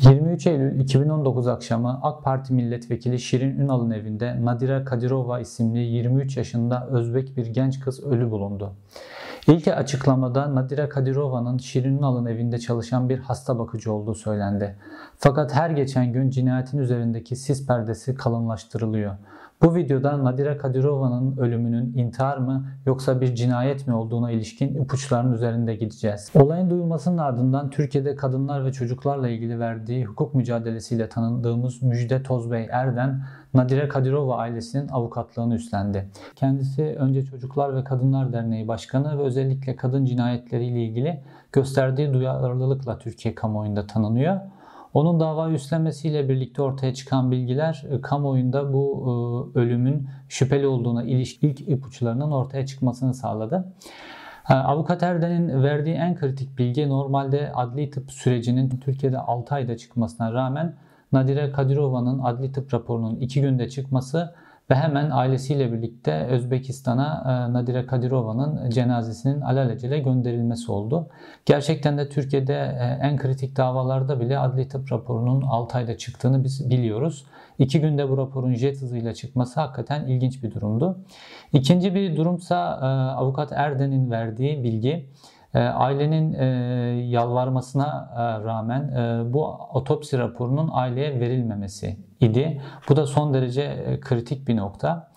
23 Eylül 2019 akşamı AK Parti milletvekili Şirin Ünal'ın evinde Nadira Kadirova isimli 23 yaşında Özbek bir genç kız ölü bulundu. İlk açıklamada Nadira Kadirova'nın Şirin Ünal'ın evinde çalışan bir hasta bakıcı olduğu söylendi. Fakat her geçen gün cinayetin üzerindeki sis perdesi kalınlaştırılıyor. Bu videoda Nadira Kadirova'nın ölümünün intihar mı yoksa bir cinayet mi olduğuna ilişkin ipuçlarının üzerinde gideceğiz. Olayın duyulmasının ardından Türkiye'de kadınlar ve çocuklarla ilgili verdiği hukuk mücadelesiyle tanındığımız Müjde Tozbey Erden, Nadire Kadirova ailesinin avukatlığını üstlendi. Kendisi önce Çocuklar ve Kadınlar Derneği Başkanı ve özellikle kadın cinayetleriyle ilgili gösterdiği duyarlılıkla Türkiye kamuoyunda tanınıyor. Onun dava üstlenmesiyle birlikte ortaya çıkan bilgiler e, kamuoyunda bu e, ölümün şüpheli olduğuna ilişkin ilk ipuçlarının ortaya çıkmasını sağladı. E, Avukat Erden'in verdiği en kritik bilgi normalde adli tıp sürecinin Türkiye'de 6 ayda çıkmasına rağmen Nadire Kadirova'nın adli tıp raporunun 2 günde çıkması ve hemen ailesiyle birlikte Özbekistan'a e, Nadire Kadirova'nın cenazesinin alelacele gönderilmesi oldu. Gerçekten de Türkiye'de e, en kritik davalarda bile adli tıp raporunun 6 ayda çıktığını biz biliyoruz. 2 günde bu raporun jet hızıyla çıkması hakikaten ilginç bir durumdu. İkinci bir durumsa e, avukat Erden'in verdiği bilgi ailenin e, yalvarmasına e, rağmen bu otopsi raporunun aileye verilmemesi idi. Bu da son derece kritik bir nokta.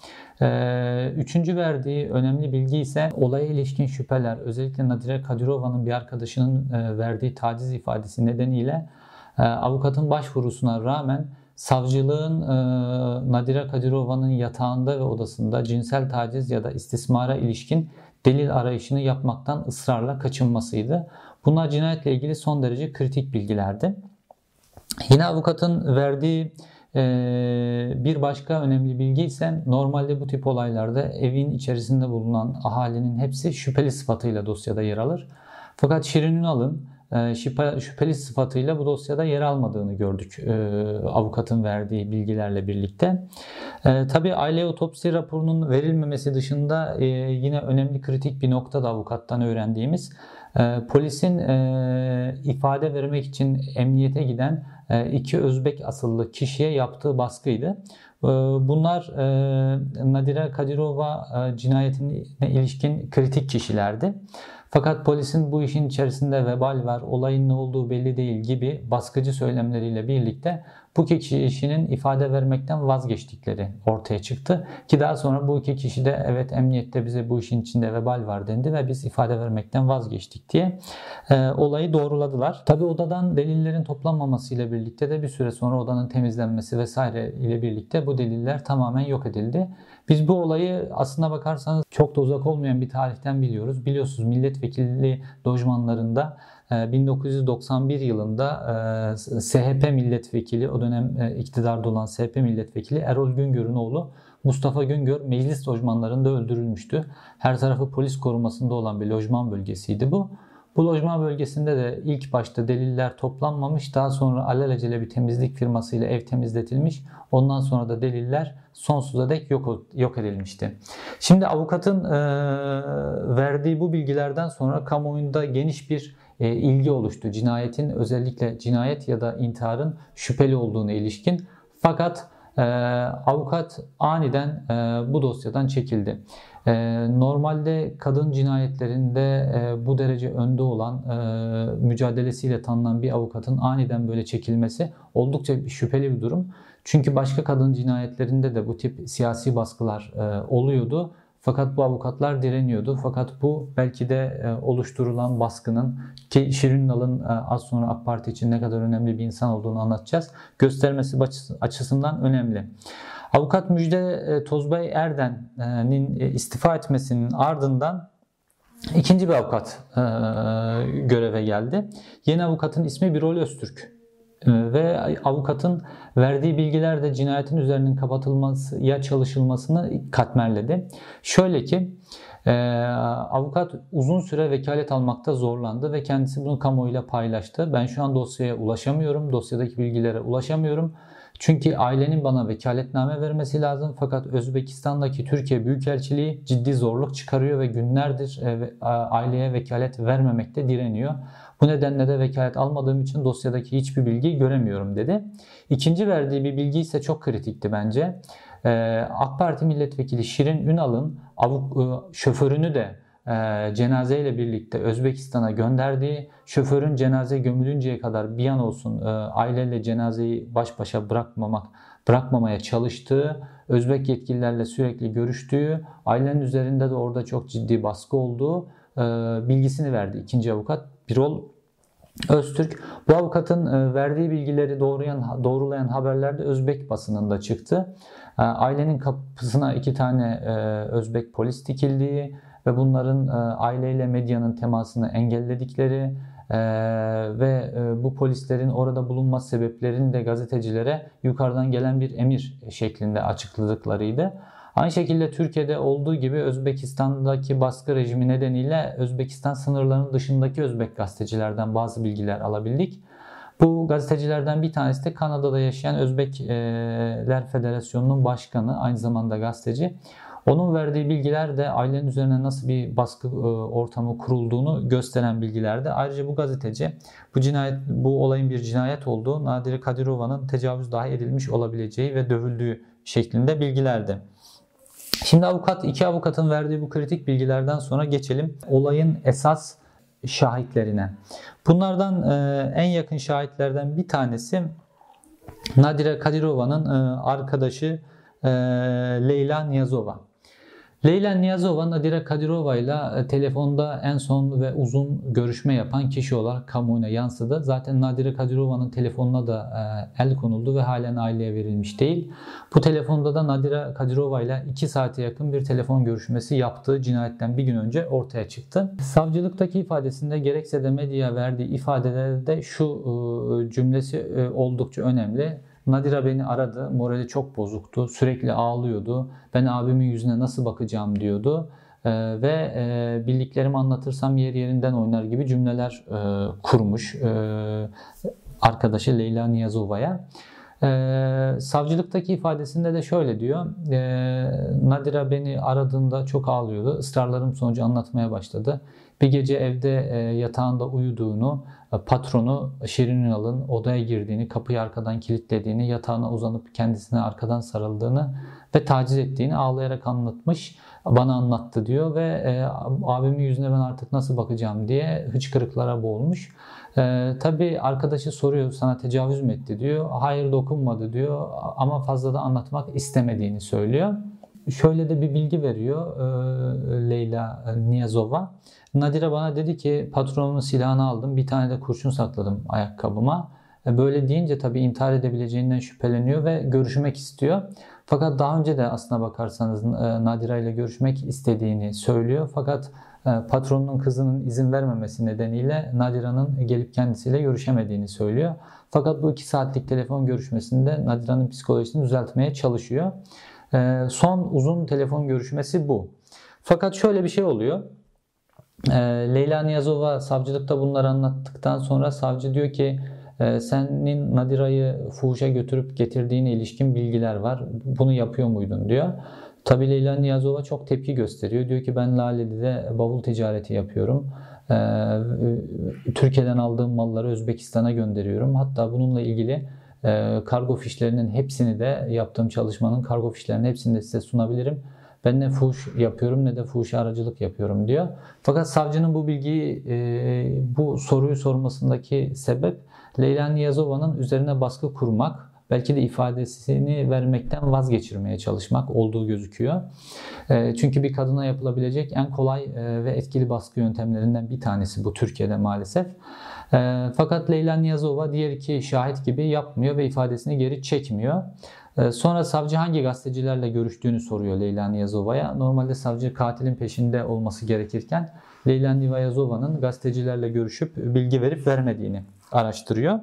Üçüncü verdiği önemli bilgi ise olaya ilişkin şüpheler özellikle Nadire Kadirova'nın bir arkadaşının verdiği taciz ifadesi nedeniyle avukatın başvurusuna rağmen savcılığın Nadire Kadirova'nın yatağında ve odasında cinsel taciz ya da istismara ilişkin delil arayışını yapmaktan ısrarla kaçınmasıydı. Bunlar cinayetle ilgili son derece kritik bilgilerdi. Yine avukatın verdiği bir başka önemli bilgi ise normalde bu tip olaylarda evin içerisinde bulunan ahalinin hepsi şüpheli sıfatıyla dosyada yer alır. Fakat Şirin Ünal'ın şüpheli sıfatıyla bu dosyada yer almadığını gördük avukatın verdiği bilgilerle birlikte. Tabi aile otopsi raporunun verilmemesi dışında yine önemli kritik bir nokta da avukattan öğrendiğimiz polisin ifade vermek için emniyete giden iki Özbek asıllı kişiye yaptığı baskıydı. Bunlar Nadira Kadirova cinayetine ilişkin kritik kişilerdi. Fakat polisin bu işin içerisinde vebal var, olayın ne olduğu belli değil gibi baskıcı söylemleriyle birlikte bu iki kişinin ifade vermekten vazgeçtikleri ortaya çıktı. Ki daha sonra bu iki kişi de evet emniyette bize bu işin içinde vebal var dendi ve biz ifade vermekten vazgeçtik diye e, olayı doğruladılar. Tabi odadan delillerin toplanmaması ile birlikte de bir süre sonra odanın temizlenmesi vesaire ile birlikte bu deliller tamamen yok edildi. Biz bu olayı aslına bakarsanız çok da uzak olmayan bir tarihten biliyoruz. Biliyorsunuz milletvekilliği lojmanlarında 1991 e, yılında e, SHP milletvekili, o dönem e, iktidarda olan SHP milletvekili Erol Güngör'ün oğlu Mustafa Güngör meclis lojmanlarında öldürülmüştü. Her tarafı polis korumasında olan bir lojman bölgesiydi bu. Bu lojman bölgesinde de ilk başta deliller toplanmamış. Daha sonra alelacele bir temizlik firmasıyla ev temizletilmiş. Ondan sonra da deliller sonsuza dek yok, yok edilmişti. Şimdi avukatın e, verdiği bu bilgilerden sonra kamuoyunda geniş bir e, ilgi oluştu. Cinayetin özellikle cinayet ya da intiharın şüpheli olduğunu ilişkin. Fakat e, avukat aniden e, bu dosyadan çekildi. E, normalde kadın cinayetlerinde e, bu derece önde olan e, mücadelesiyle tanınan bir avukatın aniden böyle çekilmesi oldukça şüpheli bir durum. Çünkü başka kadın cinayetlerinde de bu tip siyasi baskılar oluyordu fakat bu avukatlar direniyordu. Fakat bu belki de e, oluşturulan baskının ki Şirin Nal'ın e, az sonra AK Parti için ne kadar önemli bir insan olduğunu anlatacağız. Göstermesi açısından önemli. Avukat Müjde e, Tozbay Erden'in istifa etmesinin ardından ikinci bir avukat göreve geldi. Yeni avukatın ismi Birol Öztürk. Ee, ve avukatın verdiği bilgiler de cinayetin üzerinin kapatılması ya çalışılmasını katmerledi. Şöyle ki e, avukat uzun süre vekalet almakta zorlandı ve kendisi bunu kamuoyuyla paylaştı. Ben şu an dosyaya ulaşamıyorum, dosyadaki bilgilere ulaşamıyorum. Çünkü ailenin bana vekaletname vermesi lazım fakat Özbekistan'daki Türkiye Büyükelçiliği ciddi zorluk çıkarıyor ve günlerdir e, aileye vekalet vermemekte direniyor. Bu nedenle de vekalet almadığım için dosyadaki hiçbir bilgi göremiyorum dedi. İkinci verdiği bir bilgi ise çok kritikti bence. E, AK Parti milletvekili Şirin Ünal'ın şoförünü de e, cenazeyle birlikte Özbekistan'a gönderdiği, şoförün cenaze gömülünceye kadar bir an olsun e, aileyle cenazeyi baş başa bırakmamak bırakmamaya çalıştığı, Özbek yetkililerle sürekli görüştüğü, ailenin üzerinde de orada çok ciddi baskı olduğu e, bilgisini verdi ikinci avukat Birol Öztürk. Bu avukatın e, verdiği bilgileri doğruyan, doğrulayan haberlerde Özbek basınında çıktı. E, ailenin kapısına iki tane e, Özbek polis dikildiği, ve bunların e, aileyle medyanın temasını engelledikleri e, ve e, bu polislerin orada bulunma sebeplerini de gazetecilere yukarıdan gelen bir emir şeklinde açıkladıklarıydı. Aynı şekilde Türkiye'de olduğu gibi Özbekistan'daki baskı rejimi nedeniyle Özbekistan sınırlarının dışındaki Özbek gazetecilerden bazı bilgiler alabildik. Bu gazetecilerden bir tanesi de Kanada'da yaşayan Özbekler Federasyonu'nun başkanı, aynı zamanda gazeteci. Onun verdiği bilgiler de ailenin üzerine nasıl bir baskı e, ortamı kurulduğunu gösteren bilgilerde. Ayrıca bu gazeteci bu cinayet bu olayın bir cinayet olduğu, Nadire Kadirova'nın tecavüz dahi edilmiş olabileceği ve dövüldüğü şeklinde bilgilerdi. Şimdi avukat iki avukatın verdiği bu kritik bilgilerden sonra geçelim olayın esas şahitlerine. Bunlardan e, en yakın şahitlerden bir tanesi Nadire Kadirova'nın e, arkadaşı Leyla Niyazova. Leyla Niyazova Nadire Kadirova ile e, telefonda en son ve uzun görüşme yapan kişi olarak kamuoyuna yansıdı. Zaten Nadire Kadirova'nın telefonuna da e, el konuldu ve halen aileye verilmiş değil. Bu telefonda da Nadire Kadirova ile 2 saate yakın bir telefon görüşmesi yaptığı cinayetten bir gün önce ortaya çıktı. Savcılıktaki ifadesinde gerekse de medya verdiği ifadelerde şu e, cümlesi oldukça önemli. Nadira beni aradı. Morali çok bozuktu. Sürekli ağlıyordu. Ben abimin yüzüne nasıl bakacağım diyordu. Ee, ve e, bildiklerimi anlatırsam yer yerinden oynar gibi cümleler e, kurmuş e, arkadaşı Leyla Niyazova'ya. Ee, savcılıktaki ifadesinde de şöyle diyor. E, Nadira beni aradığında çok ağlıyordu. Israrlarım sonucu anlatmaya başladı. Bir gece evde e, yatağında uyuduğunu, e, patronu Şirin Ünal'ın odaya girdiğini, kapıyı arkadan kilitlediğini, yatağına uzanıp kendisine arkadan sarıldığını ve taciz ettiğini ağlayarak anlatmış. Bana anlattı diyor ve e, abimin yüzüne ben artık nasıl bakacağım diye hıçkırıklara boğulmuş. E, tabii arkadaşı soruyor sana tecavüz mü etti diyor. Hayır dokunmadı diyor ama fazla da anlatmak istemediğini söylüyor. Şöyle de bir bilgi veriyor e, Leyla Niyazova. Nadire bana dedi ki patronumun silahını aldım bir tane de kurşun sakladım ayakkabıma. E, böyle deyince tabii intihar edebileceğinden şüpheleniyor ve görüşmek istiyor. Fakat daha önce de aslına bakarsanız e, Nadire ile görüşmek istediğini söylüyor. Fakat e, patronunun kızının izin vermemesi nedeniyle Nadire'nin gelip kendisiyle görüşemediğini söylüyor. Fakat bu iki saatlik telefon görüşmesinde Nadire'nin psikolojisini düzeltmeye çalışıyor. Son uzun telefon görüşmesi bu. Fakat şöyle bir şey oluyor. E, Leyla Niyazova savcılıkta bunları anlattıktan sonra savcı diyor ki e, senin Nadira'yı fuhuşa götürüp getirdiğine ilişkin bilgiler var. Bunu yapıyor muydun diyor. Tabi Leyla Niyazova çok tepki gösteriyor. Diyor ki ben Laleli'de bavul ticareti yapıyorum. Ee, Türkiye'den aldığım malları Özbekistan'a gönderiyorum. Hatta bununla ilgili e, kargo fişlerinin hepsini de yaptığım çalışmanın kargo fişlerinin hepsini de size sunabilirim. Ben ne fuhuş yapıyorum ne de fuhuş aracılık yapıyorum diyor. Fakat savcının bu bilgiyi, e, bu soruyu sormasındaki sebep Leyla Niyazova'nın üzerine baskı kurmak, belki de ifadesini vermekten vazgeçirmeye çalışmak olduğu gözüküyor. E, çünkü bir kadına yapılabilecek en kolay e, ve etkili baskı yöntemlerinden bir tanesi bu Türkiye'de maalesef. Fakat Leyla Niyazova diğer iki şahit gibi yapmıyor ve ifadesini geri çekmiyor. Ee, sonra savcı hangi gazetecilerle görüştüğünü soruyor Leyla Niyazova'ya. Normalde savcı katilin peşinde olması gerekirken Leyla Niyazova'nın gazetecilerle görüşüp bilgi verip vermediğini araştırıyor.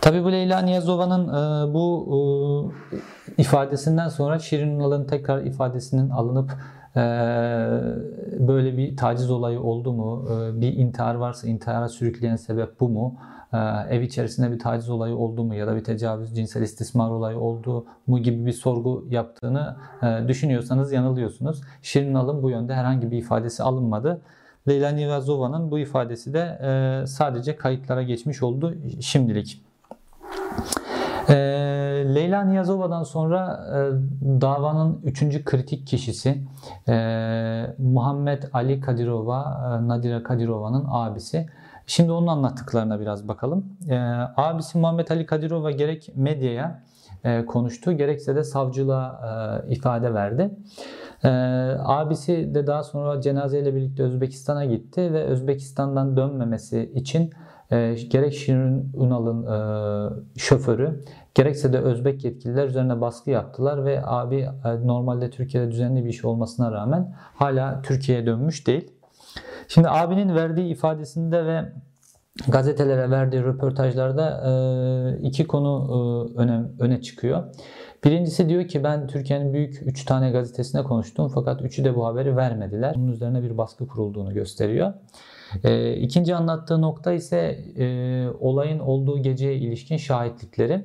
Tabi bu Leyla Niyazova'nın e, bu e, ifadesinden sonra Şirin Ünal'ın tekrar ifadesinin alınıp e, böyle bir taciz olayı oldu mu, bir intihar varsa intihara sürükleyen sebep bu mu, ev içerisinde bir taciz olayı oldu mu ya da bir tecavüz, cinsel istismar olayı oldu mu gibi bir sorgu yaptığını düşünüyorsanız yanılıyorsunuz. Şirin Ünal'ın bu yönde herhangi bir ifadesi alınmadı. Leyla Nivazova'nın bu ifadesi de sadece kayıtlara geçmiş oldu şimdilik. E, Leyla Niyazova'dan sonra e, davanın üçüncü kritik kişisi e, Muhammed Ali Kadirova, e, Nadira Kadirova'nın abisi. Şimdi onun anlattıklarına biraz bakalım. E, abisi Muhammed Ali Kadirova gerek medyaya e, konuştu, gerekse de savcılığa e, ifade verdi. E, abisi de daha sonra cenazeyle birlikte Özbekistan'a gitti ve Özbekistan'dan dönmemesi için e, gerek Şirin Ünal'ın e, şoförü gerekse de Özbek yetkililer üzerine baskı yaptılar ve abi e, normalde Türkiye'de düzenli bir iş olmasına rağmen hala Türkiye'ye dönmüş değil. Şimdi abinin verdiği ifadesinde ve gazetelere verdiği röportajlarda e, iki konu e, öne, öne çıkıyor. Birincisi diyor ki ben Türkiye'nin büyük 3 tane gazetesine konuştum fakat üçü de bu haberi vermediler. Bunun üzerine bir baskı kurulduğunu gösteriyor. E, ikinci anlattığı nokta ise e, olayın olduğu geceye ilişkin şahitlikleri.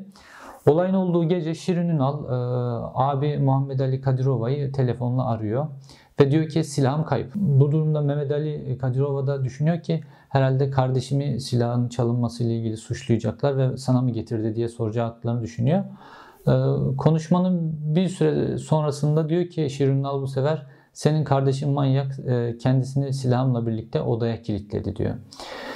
Olayın olduğu gece Şirin Ünal e, abi Muhammed Ali Kadirova'yı telefonla arıyor ve diyor ki silahım kayıp. Bu durumda Mehmet Ali Kadirova da düşünüyor ki herhalde kardeşimi silahın çalınması ile ilgili suçlayacaklar ve sana mı getirdi diye soracaklarını düşünüyor. E, konuşmanın bir süre sonrasında diyor ki Şirin Ünal bu sefer senin kardeşin manyak e, kendisini silahımla birlikte odaya kilitledi diyor.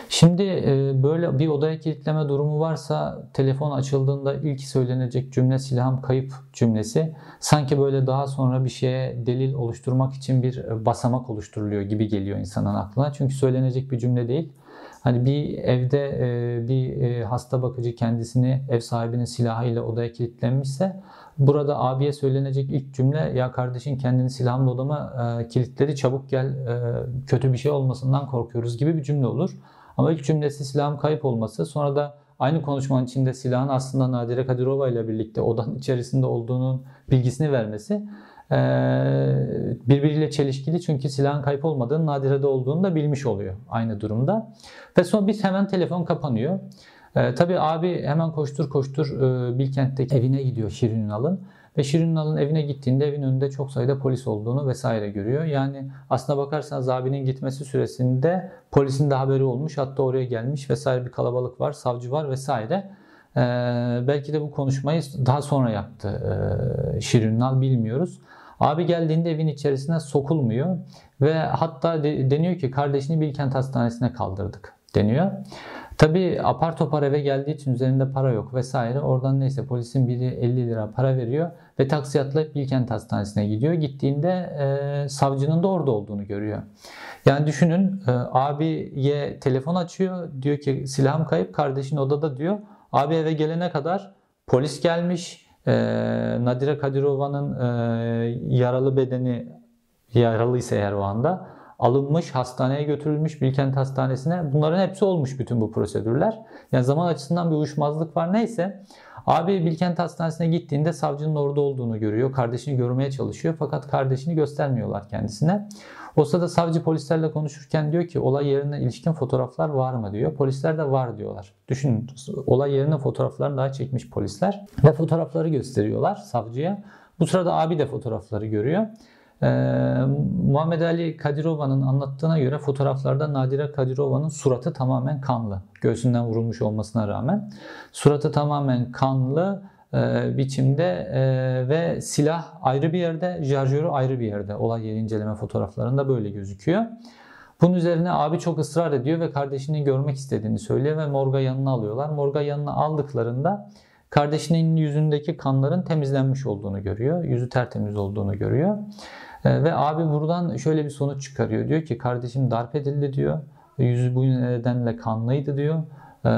Şimdi e, böyle bir odaya kilitleme durumu varsa telefon açıldığında ilk söylenecek cümle silahım kayıp cümlesi sanki böyle daha sonra bir şeye delil oluşturmak için bir e, basamak oluşturuluyor gibi geliyor insanın aklına. Çünkü söylenecek bir cümle değil. Hani bir evde bir hasta bakıcı kendisini ev sahibinin silahıyla odaya kilitlenmişse Burada abiye söylenecek ilk cümle ya kardeşin kendini silahlı odama e, kilitledi çabuk gel e, kötü bir şey olmasından korkuyoruz gibi bir cümle olur. Ama ilk cümlesi silahım kayıp olması sonra da aynı konuşmanın içinde silahın aslında Nadire Kadirova ile birlikte odanın içerisinde olduğunun bilgisini vermesi e, birbiriyle çelişkili çünkü silahın kayıp olmadığını Nadire'de olduğunu da bilmiş oluyor aynı durumda. Ve sonra biz hemen telefon kapanıyor. E, tabii abi hemen koştur koştur e, Bilkent'teki evine gidiyor Şirin Ünal'ın. Ve Şirin Ünal'ın evine gittiğinde evin önünde çok sayıda polis olduğunu vesaire görüyor. Yani aslına bakarsanız abinin gitmesi süresinde polisin de haberi olmuş. Hatta oraya gelmiş vesaire bir kalabalık var, savcı var vesaire. Ee, belki de bu konuşmayı daha sonra yaptı ee, Şirin Ünal bilmiyoruz. Abi geldiğinde evin içerisine sokulmuyor ve hatta de, deniyor ki kardeşini Bilkent Hastanesi'ne kaldırdık deniyor. Tabi apar topar eve geldiği için üzerinde para yok vesaire. Oradan neyse polisin biri 50 lira para veriyor ve taksiyatla Bilkent Hastanesi'ne gidiyor. Gittiğinde e, savcının da orada olduğunu görüyor. Yani düşünün e, abiye telefon açıyor. Diyor ki silahım kayıp kardeşin odada diyor. Abi eve gelene kadar polis gelmiş. E, Nadire Kadirova'nın e, yaralı bedeni yaralıysa eğer o anda alınmış, hastaneye götürülmüş Bilkent Hastanesi'ne. Bunların hepsi olmuş bütün bu prosedürler. Yani zaman açısından bir uyuşmazlık var. Neyse abi Bilkent Hastanesi'ne gittiğinde savcının orada olduğunu görüyor. Kardeşini görmeye çalışıyor fakat kardeşini göstermiyorlar kendisine. O sırada savcı polislerle konuşurken diyor ki olay yerine ilişkin fotoğraflar var mı diyor. Polisler de var diyorlar. Düşünün olay yerine fotoğraflarını daha çekmiş polisler ve fotoğrafları gösteriyorlar savcıya. Bu sırada abi de fotoğrafları görüyor. Ee, Muhammed Ali Kadirova'nın anlattığına göre fotoğraflarda Nadire Kadirova'nın suratı tamamen kanlı. Göğsünden vurulmuş olmasına rağmen. Suratı tamamen kanlı e, biçimde e, ve silah ayrı bir yerde, şarjörü ayrı bir yerde. Olay yeri inceleme fotoğraflarında böyle gözüküyor. Bunun üzerine abi çok ısrar ediyor ve kardeşini görmek istediğini söylüyor ve morga yanına alıyorlar. Morga yanına aldıklarında kardeşinin yüzündeki kanların temizlenmiş olduğunu görüyor. Yüzü tertemiz olduğunu görüyor. Ee, ve abi buradan şöyle bir sonuç çıkarıyor. Diyor ki kardeşim darp edildi diyor. Yüzü bu nedenle kanlıydı diyor. Ee,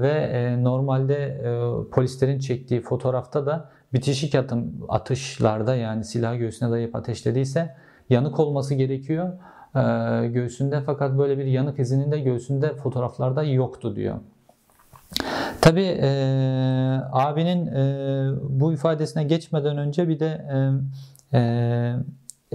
ve e, normalde e, polislerin çektiği fotoğrafta da bitişik atım, atışlarda yani silah göğsüne dayayıp ateşlediyse yanık olması gerekiyor göğsünde fakat böyle bir yanık izinin de göğsünde fotoğraflarda yoktu diyor. Tabi e, abinin e, bu ifadesine geçmeden önce bir de e, e,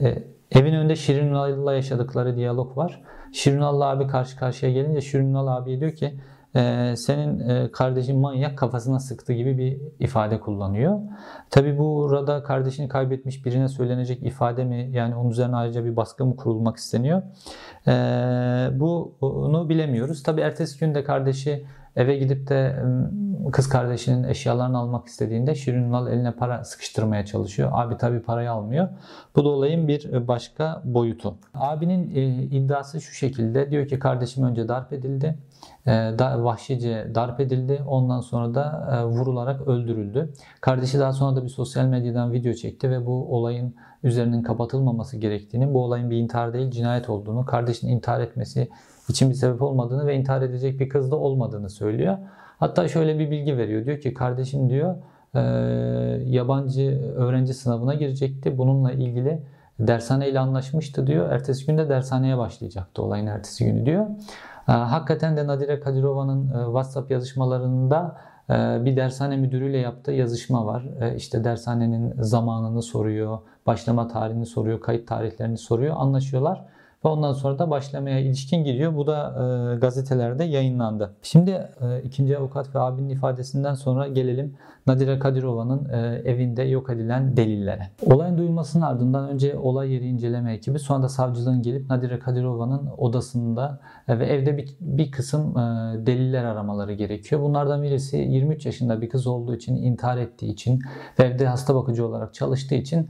e, evin önünde Şirin Ünal'la yaşadıkları diyalog var. Şirin Ünal abi karşı karşıya gelince Şirin Ünal abi diyor ki e, senin e, kardeşin manyak kafasına sıktı gibi bir ifade kullanıyor. Tabi burada kardeşini kaybetmiş birine söylenecek ifade mi yani onun üzerine ayrıca bir baskı mı kurulmak isteniyor? E, bunu bilemiyoruz. Tabi ertesi gün de kardeşi eve gidip de kız kardeşinin eşyalarını almak istediğinde Şirin Ünal eline para sıkıştırmaya çalışıyor. Abi tabi parayı almıyor. Bu da olayın bir başka boyutu. Abinin iddiası şu şekilde. Diyor ki kardeşim önce darp edildi. Vahşice darp edildi. Ondan sonra da vurularak öldürüldü. Kardeşi daha sonra da bir sosyal medyadan video çekti ve bu olayın üzerinin kapatılmaması gerektiğini, bu olayın bir intihar değil cinayet olduğunu, kardeşinin intihar etmesi için bir sebep olmadığını ve intihar edecek bir kız da olmadığını söylüyor. Hatta şöyle bir bilgi veriyor. Diyor ki kardeşim diyor e, yabancı öğrenci sınavına girecekti. Bununla ilgili dershaneyle anlaşmıştı diyor. Ertesi günde dershaneye başlayacaktı olayın ertesi günü diyor. E, hakikaten de Nadire Kadirova'nın e, WhatsApp yazışmalarında bir dershane müdürüyle yaptığı yazışma var. İşte dershanenin zamanını soruyor, başlama tarihini soruyor, kayıt tarihlerini soruyor, anlaşıyorlar ve ondan sonra da başlamaya ilişkin giriyor. Bu da e, gazetelerde yayınlandı. Şimdi e, ikinci avukat ve abinin ifadesinden sonra gelelim Nadire Kadirova'nın e, evinde yok edilen delillere. Olayın duyulmasının ardından önce olay yeri inceleme ekibi sonra da savcılığın gelip Nadire Kadirova'nın odasında e, ve evde bir, bir kısım e, deliller aramaları gerekiyor. Bunlardan birisi 23 yaşında bir kız olduğu için, intihar ettiği için ve evde hasta bakıcı olarak çalıştığı için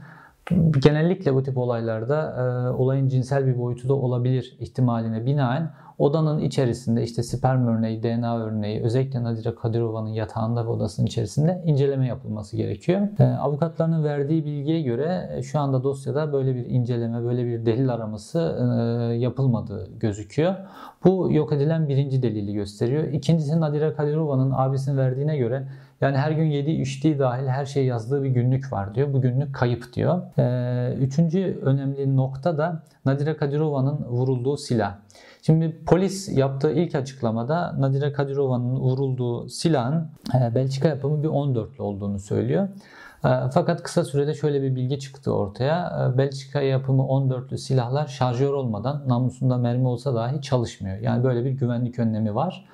genellikle bu tip olaylarda e, olayın cinsel bir boyutu da olabilir ihtimaline binaen odanın içerisinde işte sperm örneği, DNA örneği özellikle Nadire Kadirova'nın yatağında ve odasının içerisinde inceleme yapılması gerekiyor. E, avukatlarının verdiği bilgiye göre e, şu anda dosyada böyle bir inceleme, böyle bir delil araması e, yapılmadığı gözüküyor. Bu yok edilen birinci delili gösteriyor. İkincisi Nadire Kadirova'nın abisinin verdiğine göre yani her gün yediği içtiği dahil her şey yazdığı bir günlük var diyor. Bu günlük kayıp diyor. Ee, üçüncü önemli nokta da Nadire Kadirova'nın vurulduğu silah. Şimdi polis yaptığı ilk açıklamada Nadire Kadirova'nın vurulduğu silahın e, Belçika yapımı bir 14'lü olduğunu söylüyor. E, fakat kısa sürede şöyle bir bilgi çıktı ortaya. E, Belçika yapımı 14'lü silahlar şarjör olmadan namusunda mermi olsa dahi çalışmıyor. Yani böyle bir güvenlik önlemi var.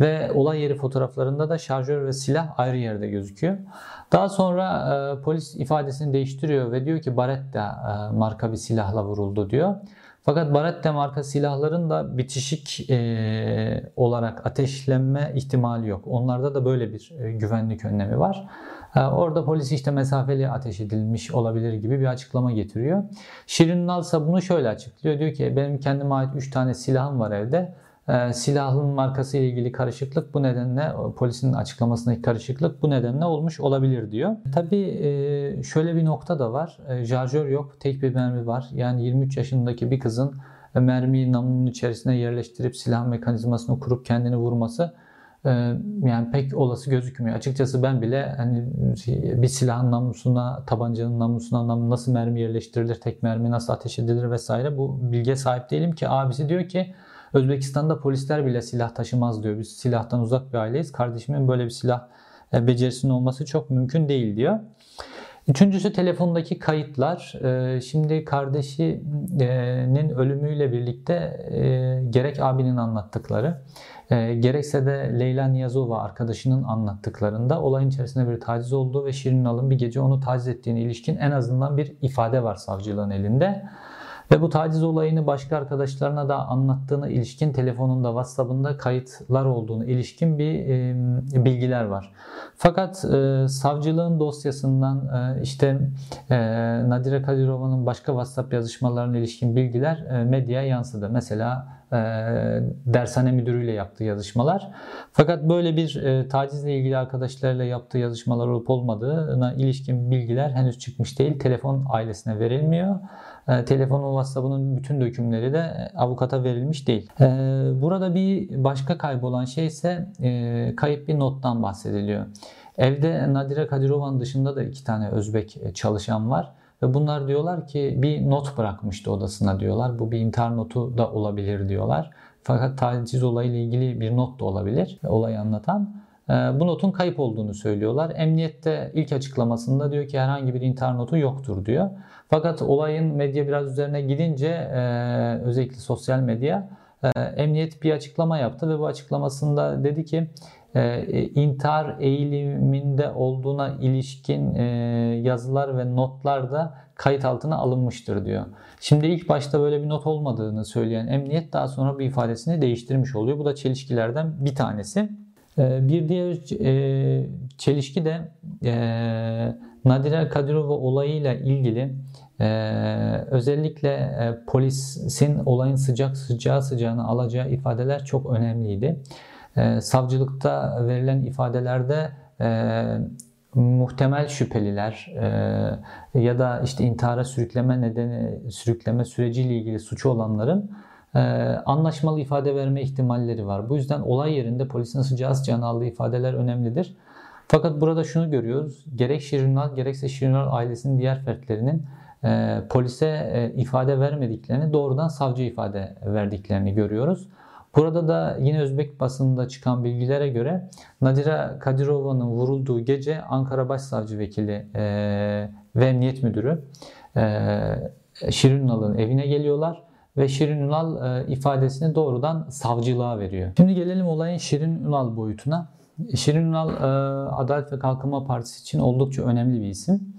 Ve olay yeri fotoğraflarında da şarjör ve silah ayrı yerde gözüküyor. Daha sonra e, polis ifadesini değiştiriyor ve diyor ki Baretta e, marka bir silahla vuruldu diyor. Fakat Baretta marka silahların da bitişik e, olarak ateşlenme ihtimali yok. Onlarda da böyle bir e, güvenlik önlemi var. E, orada polis işte mesafeli ateş edilmiş olabilir gibi bir açıklama getiriyor. Şirin Nal bunu şöyle açıklıyor. Diyor ki benim kendime ait 3 tane silahım var evde. E, silahın markası ile ilgili karışıklık bu nedenle polisin açıklamasındaki karışıklık bu nedenle olmuş olabilir diyor. Tabii e, şöyle bir nokta da var. E, şarjör yok, tek bir mermi var. Yani 23 yaşındaki bir kızın mermiyi namlunun içerisine yerleştirip silah mekanizmasını kurup kendini vurması yani pek olası gözükmüyor. Açıkçası ben bile hani bir silahın namlusuna, tabancanın namlusuna nasıl mermi yerleştirilir, tek mermi nasıl ateş edilir vesaire bu bilgiye sahip değilim ki abisi diyor ki Özbekistan'da polisler bile silah taşımaz diyor. Biz silahtan uzak bir aileyiz. Kardeşimin böyle bir silah e, becerisinin olması çok mümkün değil diyor. Üçüncüsü telefondaki kayıtlar. E, şimdi kardeşinin ölümüyle birlikte e, gerek abinin anlattıkları gerekse de Leyla Niyazova arkadaşının anlattıklarında olayın içerisinde bir taciz olduğu ve Şirin Alın bir gece onu taciz ettiğine ilişkin en azından bir ifade var savcılığın elinde. Ve bu taciz olayını başka arkadaşlarına da anlattığına ilişkin telefonunda, WhatsApp'ında kayıtlar olduğunu ilişkin bir e, bilgiler var. Fakat e, savcılığın dosyasından e, işte e, Nadire Kadirova'nın başka WhatsApp yazışmalarına ilişkin bilgiler e, medyaya yansıdı. Mesela e, dershane müdürüyle yaptığı yazışmalar. Fakat böyle bir e, tacizle ilgili arkadaşlarıyla yaptığı yazışmalar olup olmadığına ilişkin bilgiler henüz çıkmış değil. Telefon ailesine verilmiyor. E, telefonun WhatsApp'ının bütün dökümleri de avukata verilmiş değil. E, burada bir başka kaybolan şey ise e, kayıp bir nottan bahsediliyor. Evde Nadire Kadirova'nın dışında da iki tane Özbek çalışan var. Ve bunlar diyorlar ki bir not bırakmıştı odasına diyorlar. Bu bir intihar notu da olabilir diyorlar. Fakat taciz olayıyla ilgili bir not da olabilir olayı anlatan. Bu notun kayıp olduğunu söylüyorlar. Emniyette ilk açıklamasında diyor ki herhangi bir intihar notu yoktur diyor. Fakat olayın medya biraz üzerine gidince e, özellikle sosyal medya e, emniyet bir açıklama yaptı ve bu açıklamasında dedi ki e, intihar eğiliminde olduğuna ilişkin e, yazılar ve notlar da kayıt altına alınmıştır diyor. Şimdi ilk başta böyle bir not olmadığını söyleyen emniyet daha sonra bir ifadesini değiştirmiş oluyor. Bu da çelişkilerden bir tanesi. Bir diğer çelişki de Nadire Kadirova olayıyla ilgili ee, özellikle e, polisin olayın sıcak sıcağı sıcağına alacağı ifadeler çok önemliydi. Ee, savcılıkta verilen ifadelerde e, muhtemel şüpheliler e, ya da işte intihara sürükleme nedeni sürükleme süreciyle ilgili suçu olanların e, anlaşmalı ifade verme ihtimalleri var. Bu yüzden olay yerinde polisin sıcağı sıcağına aldığı ifadeler önemlidir. Fakat burada şunu görüyoruz. Gerek Şirinal gerekse Şirinal ailesinin diğer fertlerinin e, polise e, ifade vermediklerini doğrudan savcı ifade verdiklerini görüyoruz. Burada da yine Özbek basınında çıkan bilgilere göre Nadira Kadirova'nın vurulduğu gece Ankara Başsavcı Vekili e, ve Emniyet Müdürü e, Şirin Ünal'ın evine geliyorlar ve Şirin Ünal e, ifadesini doğrudan savcılığa veriyor. Şimdi gelelim olayın Şirin Ünal boyutuna. Şirin Ünal e, Adalet ve Kalkınma Partisi için oldukça önemli bir isim.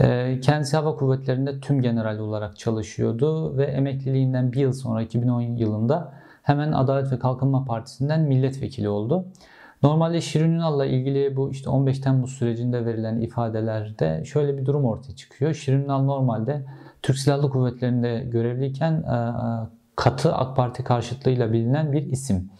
E, kendisi hava kuvvetlerinde tüm general olarak çalışıyordu ve emekliliğinden bir yıl sonra 2010 yılında hemen Adalet ve Kalkınma Partisi'nden milletvekili oldu. Normalde Şirin Ünal'la ilgili bu işte 15 Temmuz sürecinde verilen ifadelerde şöyle bir durum ortaya çıkıyor. Şirin Ünal normalde Türk Silahlı Kuvvetleri'nde görevliyken e, katı AK Parti karşıtlığıyla bilinen bir isim.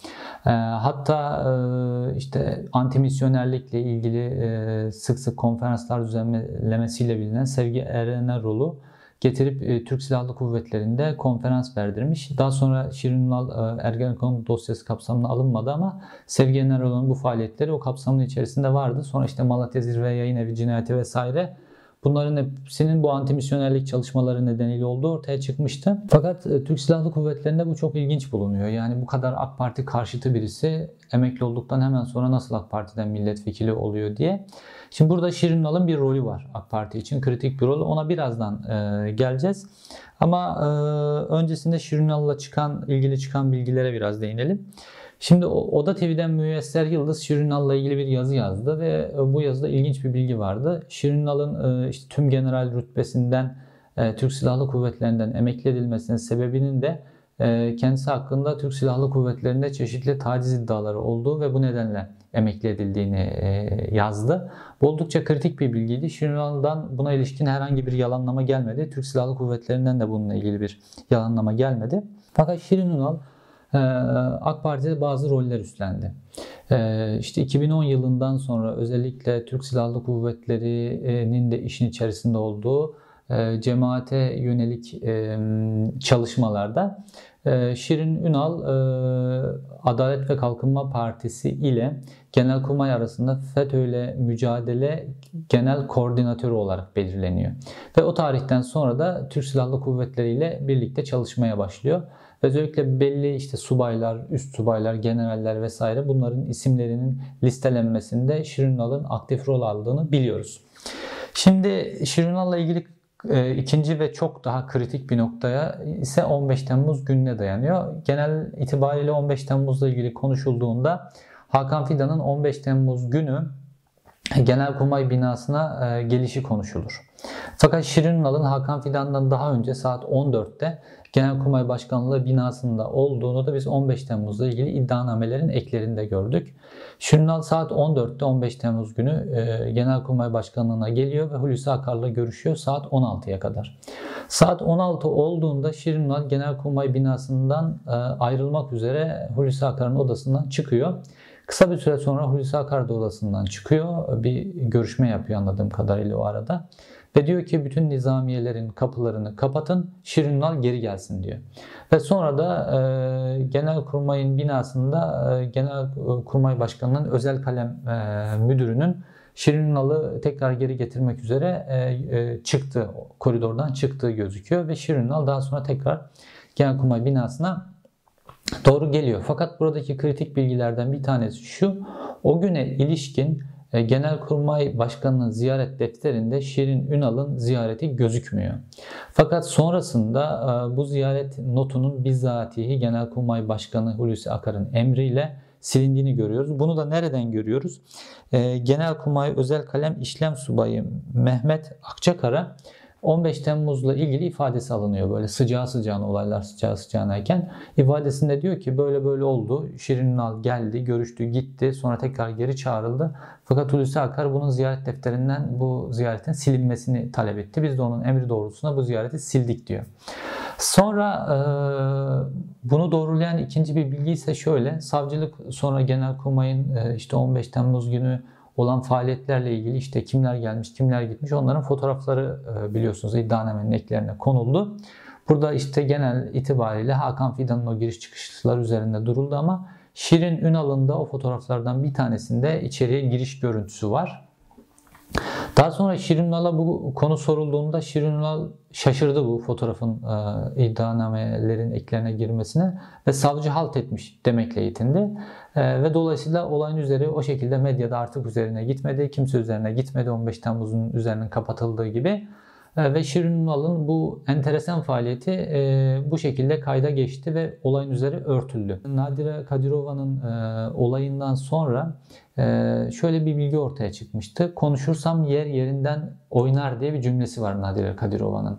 Ee, hatta e, işte antimisyonerlikle ilgili e, sık sık konferanslar düzenlemesiyle bilinen Sevgi Erenerol'u getirip e, Türk Silahlı Kuvvetleri'nde konferans verdirmiş. Daha sonra Şirin Ünal Ergenekon dosyası kapsamına alınmadı ama Sevgi Erenerol'un bu faaliyetleri o kapsamın içerisinde vardı. Sonra işte Malatya Zirve Yayın Evi cinayeti vesaire Bunların hepsinin bu antimisyonerlik çalışmaları nedeniyle olduğu ortaya çıkmıştı. Fakat e, Türk Silahlı Kuvvetleri'nde bu çok ilginç bulunuyor. Yani bu kadar AK Parti karşıtı birisi emekli olduktan hemen sonra nasıl AK Parti'den milletvekili oluyor diye. Şimdi burada Şirin Ünal'ın bir rolü var AK Parti için kritik bir rol. Ona birazdan e, geleceğiz. Ama e, öncesinde Şirin Ünal'la çıkan ilgili çıkan bilgilere biraz değinelim. Şimdi Oda TV'den Müyesser Yıldız Şirinal'la ilgili bir yazı yazdı ve e, bu yazıda ilginç bir bilgi vardı. Şirinal'ın e, işte tüm general rütbesinden e, Türk Silahlı Kuvvetleri'nden emekli edilmesinin sebebinin de kendisi hakkında Türk Silahlı Kuvvetleri'nde çeşitli taciz iddiaları olduğu ve bu nedenle emekli edildiğini yazdı. Bu oldukça kritik bir bilgiydi. Şirinal'dan buna ilişkin herhangi bir yalanlama gelmedi. Türk Silahlı Kuvvetleri'nden de bununla ilgili bir yalanlama gelmedi. Fakat Şirin Ünal AK Parti'de bazı roller üstlendi. Ee, işte 2010 yılından sonra özellikle Türk Silahlı Kuvvetleri'nin de işin içerisinde olduğu cemaate yönelik e, çalışmalarda e, Şirin Ünal Adalet ve Kalkınma Partisi ile Genelkurmay arasında FETÖ ile mücadele genel koordinatörü olarak belirleniyor. Ve o tarihten sonra da Türk Silahlı Kuvvetleri ile birlikte çalışmaya başlıyor. Özellikle belli işte subaylar, üst subaylar, generaller vesaire bunların isimlerinin listelenmesinde Şirinal'ın aktif rol aldığını biliyoruz. Şimdi Şirinal'la ilgili e, ikinci ve çok daha kritik bir noktaya ise 15 Temmuz gününe dayanıyor. Genel itibariyle 15 Temmuz'la ilgili konuşulduğunda Hakan Fidan'ın 15 Temmuz günü Genelkurmay binasına e, gelişi konuşulur. Fakat Şirin Ünal'ın Hakan Fidan'dan daha önce saat 14'te Genelkurmay Başkanlığı binasında olduğunu da biz 15 Temmuz'la ilgili iddianamelerin eklerinde gördük. Şirin saat 14'te 15 Temmuz günü e, Genelkurmay Başkanlığı'na geliyor ve Hulusi Akar'la görüşüyor saat 16'ya kadar. Saat 16 olduğunda Şirin Ünal Genelkurmay binasından e, ayrılmak üzere Hulusi Akar'ın odasından çıkıyor. Kısa bir süre sonra Hulusi Akar da odasından çıkıyor. Bir görüşme yapıyor anladığım kadarıyla o arada. Ve diyor ki bütün nizamiyelerin kapılarını kapatın, Şirinal geri gelsin diyor. Ve sonra da e, Genelkurmay'ın binasında e, Genelkurmay Başkanı'nın özel kalem e, müdürünün Şirinal'ı tekrar geri getirmek üzere e, e, çıktı, koridordan çıktığı gözüküyor ve Şirinal daha sonra tekrar Genelkurmay binasına doğru geliyor. Fakat buradaki kritik bilgilerden bir tanesi şu, o güne ilişkin e, Genelkurmay Başkanı'nın ziyaret defterinde Şirin Ünal'ın ziyareti gözükmüyor. Fakat sonrasında e, bu ziyaret notunun bizzatihi Genelkurmay Başkanı Hulusi Akar'ın emriyle silindiğini görüyoruz. Bunu da nereden görüyoruz? E, Genelkurmay Özel Kalem İşlem Subayı Mehmet Akçakar'a 15 Temmuz'la ilgili ifadesi alınıyor böyle sıcağı sıcağına olaylar sıcağı sıcağınayken. ifadesinde diyor ki böyle böyle oldu. Şirin Ünal geldi, görüştü, gitti. Sonra tekrar geri çağrıldı. Fakat Hulusi Akar bunun ziyaret defterinden bu ziyaretin silinmesini talep etti. Biz de onun emri doğrultusunda bu ziyareti sildik diyor. Sonra e, bunu doğrulayan ikinci bir bilgi ise şöyle. Savcılık sonra Genelkurmay'ın e, işte 15 Temmuz günü olan faaliyetlerle ilgili işte kimler gelmiş, kimler gitmiş onların fotoğrafları e, biliyorsunuz iddianamenin eklerine konuldu. Burada işte genel itibariyle Hakan Fidan'ın o giriş çıkışlar üzerinde duruldu ama Şirin Ünal'ın da o fotoğraflardan bir tanesinde içeriye giriş görüntüsü var. Daha sonra Şirin Ünal'a bu konu sorulduğunda Şirin Ünal şaşırdı bu fotoğrafın e, iddianamelerin eklerine girmesine ve savcı halt etmiş demekle yetindi. E, ve dolayısıyla olayın üzeri o şekilde medyada artık üzerine gitmedi. Kimse üzerine gitmedi 15 Temmuz'un üzerinin kapatıldığı gibi. E, ve Şirin Ünal'ın bu enteresan faaliyeti e, bu şekilde kayda geçti ve olayın üzeri örtüldü. Nadire Kadirova'nın e, olayından sonra e, şöyle bir bilgi ortaya çıkmıştı. Konuşursam yer yerinden oynar diye bir cümlesi var Nadire Kadirova'nın.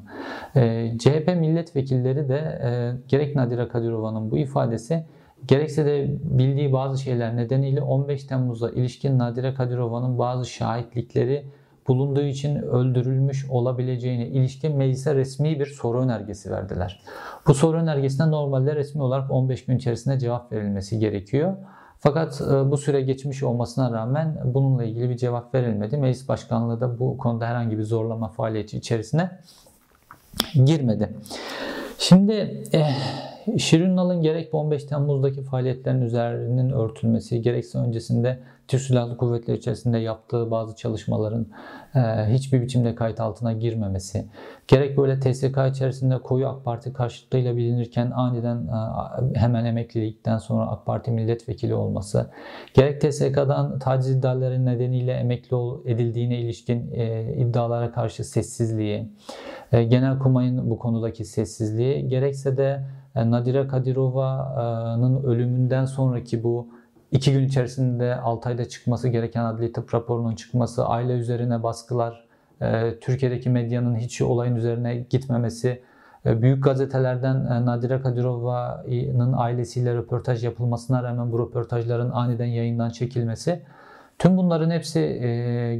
E, CHP milletvekilleri de e, gerek Nadire Kadirova'nın bu ifadesi gerekse de bildiği bazı şeyler nedeniyle 15 Temmuz'a ilişkin Nadire Kadirova'nın bazı şahitlikleri bulunduğu için öldürülmüş olabileceğine ilişkin meclise resmi bir soru önergesi verdiler. Bu soru önergesine normalde resmi olarak 15 gün içerisinde cevap verilmesi gerekiyor. Fakat e, bu süre geçmiş olmasına rağmen bununla ilgili bir cevap verilmedi. Meclis Başkanlığı da bu konuda herhangi bir zorlama faaliyeti içerisine girmedi. Şimdi eh, Şirin Ünal'ın gerek 15 Temmuz'daki faaliyetlerin üzerinin örtülmesi, gerekse öncesinde Türk Silahlı Kuvvetleri içerisinde yaptığı bazı çalışmaların e, hiçbir biçimde kayıt altına girmemesi, gerek böyle TSK içerisinde koyu AK Parti karşıtlığıyla bilinirken aniden e, hemen emeklilikten sonra AK Parti milletvekili olması, gerek TSK'dan taciz iddiaları nedeniyle emekli edildiğine ilişkin e, iddialara karşı sessizliği, e, Genelkurmay'ın bu konudaki sessizliği, gerekse de e, Nadire Kadirova'nın ölümünden sonraki bu iki gün içerisinde Altay'da çıkması gereken adli tıp raporunun çıkması, aile üzerine baskılar, e, Türkiye'deki medyanın hiç olayın üzerine gitmemesi, e, büyük gazetelerden Nadire Kadirova'nın ailesiyle röportaj yapılmasına rağmen bu röportajların aniden yayından çekilmesi, tüm bunların hepsi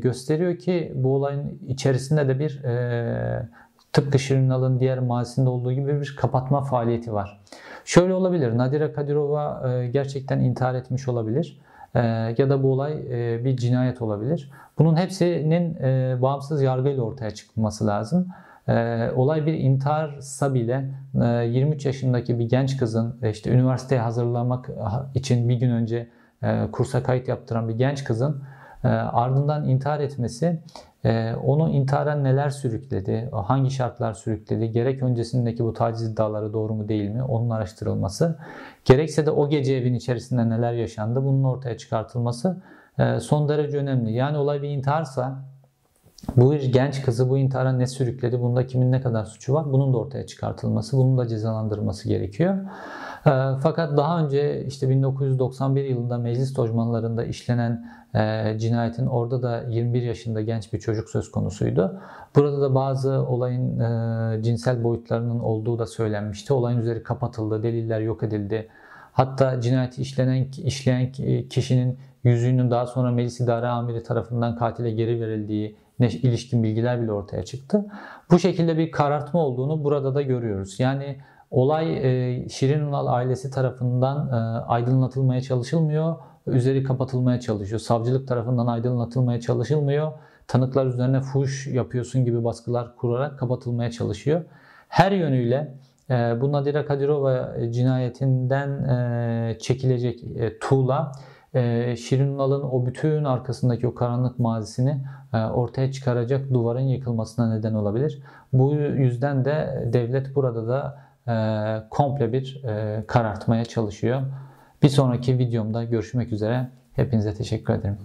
gösteriyor ki bu olayın içerisinde de bir tıpkı Şirinal'ın diğer mazisinde olduğu gibi bir kapatma faaliyeti var. Şöyle olabilir. Nadire Kadirova e, gerçekten intihar etmiş olabilir. E, ya da bu olay e, bir cinayet olabilir. Bunun hepsinin bağımsız yargıyla ortaya çıkması lazım. Olay bir intiharsa bile 23 yaşındaki bir genç kızın işte üniversiteye hazırlamak için bir gün önce kursa kayıt yaptıran bir genç kızın ardından intihar etmesi onu intihara neler sürükledi, hangi şartlar sürükledi, gerek öncesindeki bu taciz iddiaları doğru mu değil mi onun araştırılması, gerekse de o gece evin içerisinde neler yaşandı bunun ortaya çıkartılması e, son derece önemli. Yani olay bir intiharsa bu genç kızı bu intihara ne sürükledi, bunda kimin ne kadar suçu var bunun da ortaya çıkartılması, bunun da cezalandırılması gerekiyor. E, fakat daha önce işte 1991 yılında meclis tojmanlarında işlenen e, cinayetin orada da 21 yaşında genç bir çocuk söz konusuydu. Burada da bazı olayın e, cinsel boyutlarının olduğu da söylenmişti. Olayın üzeri kapatıldı, deliller yok edildi. Hatta cinayeti işlenen işleyen kişinin yüzüğünün daha sonra meclis idare amiri tarafından katile geri verildiği ilişkin bilgiler bile ortaya çıktı. Bu şekilde bir karartma olduğunu burada da görüyoruz. Yani olay e, Şirin Ünal ailesi tarafından e, aydınlatılmaya çalışılmıyor üzeri kapatılmaya çalışıyor. Savcılık tarafından aydınlatılmaya çalışılmıyor. Tanıklar üzerine fuş yapıyorsun gibi baskılar kurarak kapatılmaya çalışıyor. Her yönüyle e, bu Nadira Kadirova cinayetinden e, çekilecek tuğla Şirin Ünal'ın o bütün arkasındaki o karanlık mazisini ortaya çıkaracak duvarın yıkılmasına neden olabilir. Bu yüzden de devlet burada da komple bir karartmaya çalışıyor. Bir sonraki videomda görüşmek üzere. Hepinize teşekkür ederim.